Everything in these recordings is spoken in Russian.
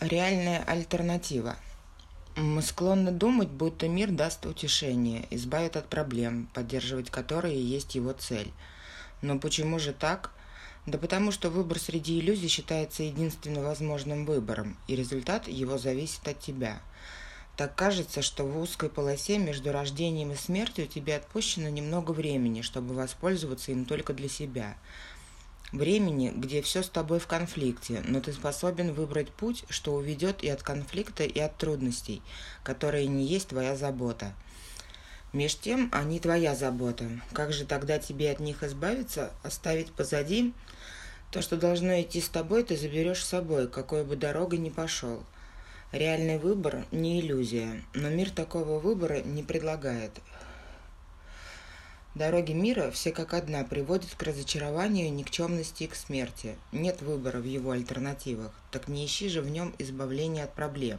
Реальная альтернатива. Мы склонны думать, будто мир даст утешение, избавит от проблем, поддерживать которые есть его цель. Но почему же так? Да потому что выбор среди иллюзий считается единственно возможным выбором, и результат его зависит от тебя. Так кажется, что в узкой полосе между рождением и смертью тебе отпущено немного времени, чтобы воспользоваться им только для себя – Времени, где все с тобой в конфликте, но ты способен выбрать путь, что уведет и от конфликта, и от трудностей, которые не есть твоя забота. Меж тем, они твоя забота. Как же тогда тебе от них избавиться, оставить позади? То, что должно идти с тобой, ты заберешь с собой, какой бы дорогой ни пошел. Реальный выбор – не иллюзия, но мир такого выбора не предлагает. Дороги мира, все как одна, приводят к разочарованию, никчемности и к смерти. Нет выбора в его альтернативах, так не ищи же в нем избавления от проблем.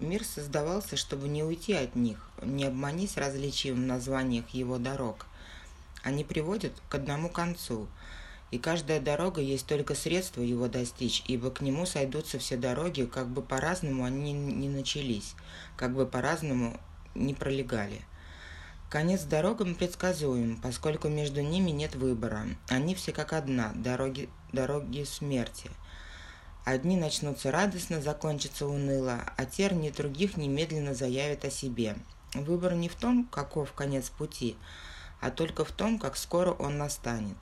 Мир создавался, чтобы не уйти от них, не обманись различием в названиях его дорог. Они приводят к одному концу, и каждая дорога есть только средство его достичь, ибо к нему сойдутся все дороги, как бы по-разному они не начались, как бы по-разному не пролегали. Конец дорогам предсказуем, поскольку между ними нет выбора. Они все как одна, дороги, дороги смерти. Одни начнутся радостно, закончатся уныло, а терни других немедленно заявят о себе. Выбор не в том, каков конец пути, а только в том, как скоро он настанет.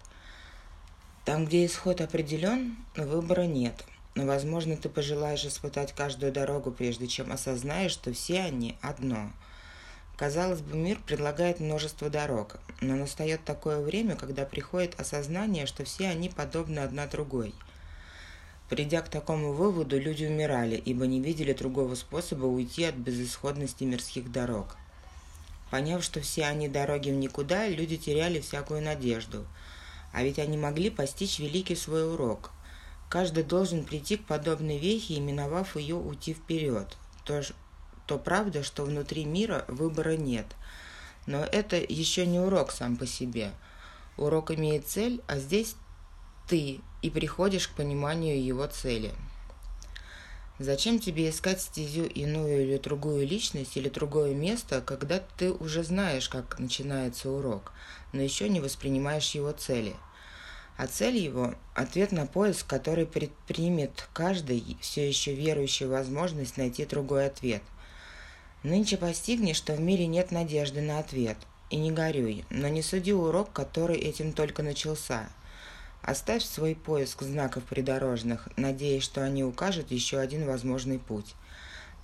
Там, где исход определен, выбора нет. Но, возможно, ты пожелаешь испытать каждую дорогу, прежде чем осознаешь, что все они одно – Казалось бы, мир предлагает множество дорог, но настает такое время, когда приходит осознание, что все они подобны одна другой. Придя к такому выводу, люди умирали, ибо не видели другого способа уйти от безысходности мирских дорог. Поняв, что все они дороги в никуда, люди теряли всякую надежду. А ведь они могли постичь великий свой урок. Каждый должен прийти к подобной вехе и, миновав ее, уйти вперед. То, то правда, что внутри мира выбора нет. Но это еще не урок сам по себе. Урок имеет цель, а здесь ты и приходишь к пониманию его цели. Зачем тебе искать стезю иную или другую личность или другое место, когда ты уже знаешь, как начинается урок, но еще не воспринимаешь его цели? А цель его – ответ на поиск, который предпримет каждый, все еще верующий возможность найти другой ответ – Нынче постигни, что в мире нет надежды на ответ, и не горюй, но не суди урок, который этим только начался. Оставь свой поиск знаков придорожных, надеясь, что они укажут еще один возможный путь.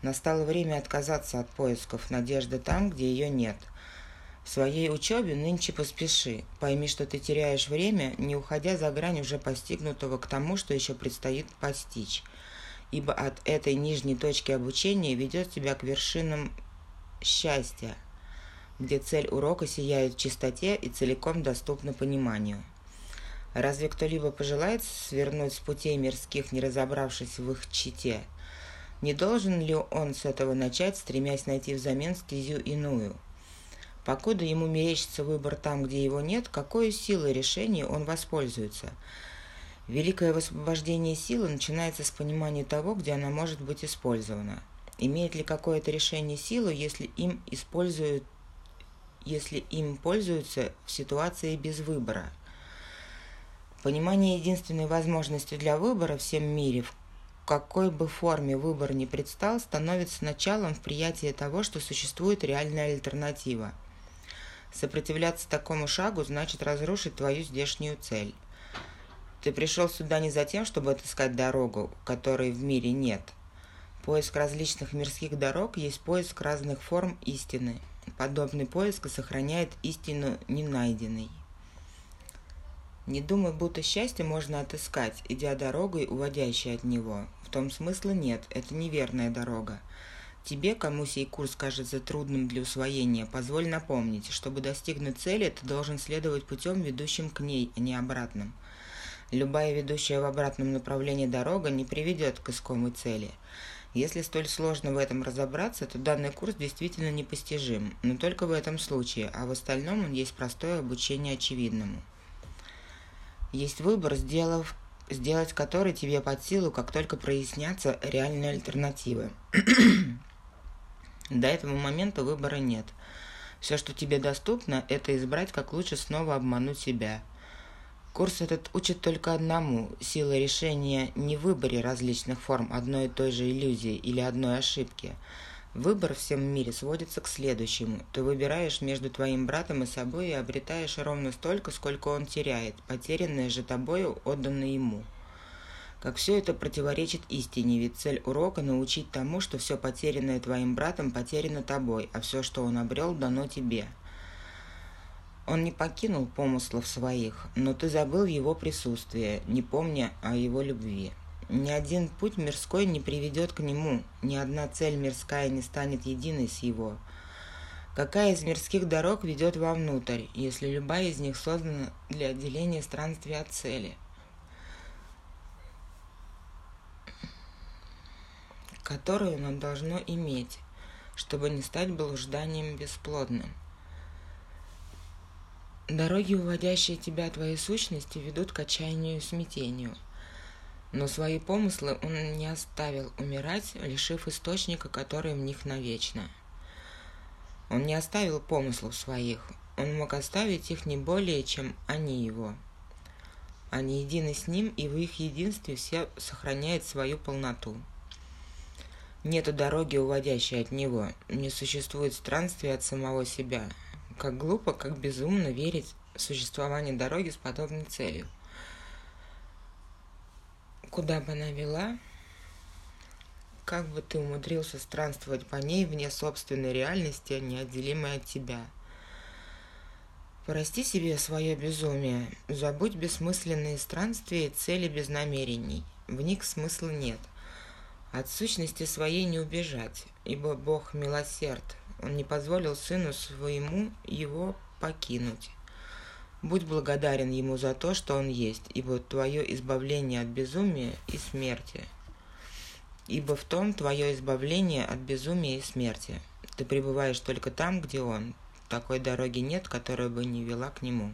Настало время отказаться от поисков надежды там, где ее нет. В своей учебе нынче поспеши. Пойми, что ты теряешь время, не уходя за грань уже постигнутого к тому, что еще предстоит постичь ибо от этой нижней точки обучения ведет тебя к вершинам счастья, где цель урока сияет в чистоте и целиком доступна пониманию. Разве кто-либо пожелает свернуть с путей мирских, не разобравшись в их чите? Не должен ли он с этого начать, стремясь найти взамен стезю иную? Покуда ему мерещится выбор там, где его нет, какой силой решения он воспользуется – Великое высвобождение силы начинается с понимания того, где она может быть использована. Имеет ли какое-то решение силу, если им используют если им пользуются в ситуации без выбора. Понимание единственной возможности для выбора в всем мире, в какой бы форме выбор ни предстал, становится началом в приятии того, что существует реальная альтернатива. Сопротивляться такому шагу значит разрушить твою здешнюю цель. Ты пришел сюда не за тем, чтобы отыскать дорогу, которой в мире нет. Поиск различных мирских дорог есть поиск разных форм истины. Подобный поиск сохраняет истину ненайденной. Не думай, будто счастье можно отыскать, идя дорогой, уводящей от него. В том смысла нет, это неверная дорога. Тебе, кому сей курс кажется трудным для усвоения, позволь напомнить, чтобы достигнуть цели, ты должен следовать путем, ведущим к ней, а не обратным – Любая ведущая в обратном направлении дорога не приведет к искомой цели. Если столь сложно в этом разобраться, то данный курс действительно непостижим, но только в этом случае, а в остальном он есть простое обучение очевидному. Есть выбор, сделав, сделать который тебе под силу, как только прояснятся реальные альтернативы. До этого момента выбора нет. Все, что тебе доступно, это избрать, как лучше снова обмануть себя. Курс этот учит только одному – сила решения не в выборе различных форм одной и той же иллюзии или одной ошибки – Выбор в всем мире сводится к следующему. Ты выбираешь между твоим братом и собой и обретаешь ровно столько, сколько он теряет, потерянное же тобою отданное ему. Как все это противоречит истине, ведь цель урока – научить тому, что все потерянное твоим братом потеряно тобой, а все, что он обрел, дано тебе. Он не покинул помыслов своих, но ты забыл его присутствие, не помня о его любви. Ни один путь мирской не приведет к нему, ни одна цель мирская не станет единой с его. Какая из мирских дорог ведет вовнутрь, если любая из них создана для отделения странствия от цели? которую оно должно иметь, чтобы не стать блужданием бесплодным. Дороги, уводящие тебя от твоей сущности, ведут к отчаянию и смятению – но свои помыслы он не оставил умирать, лишив источника, который в них навечно. Он не оставил помыслов своих, он мог оставить их не более, чем они его. Они едины с ним, и в их единстве все сохраняет свою полноту. Нету дороги, уводящей от него, не существует странствия от самого себя. Как глупо, как безумно верить в существование дороги с подобной целью – куда бы она вела, как бы ты умудрился странствовать по ней вне собственной реальности, неотделимой от тебя. Прости себе свое безумие, забудь бессмысленные странствия и цели без намерений, в них смысла нет. От сущности своей не убежать, ибо Бог милосерд, Он не позволил сыну своему его покинуть. Будь благодарен ему за то, что он есть, ибо твое избавление от безумия и смерти. Ибо в том твое избавление от безумия и смерти. Ты пребываешь только там, где он. Такой дороги нет, которая бы не вела к нему.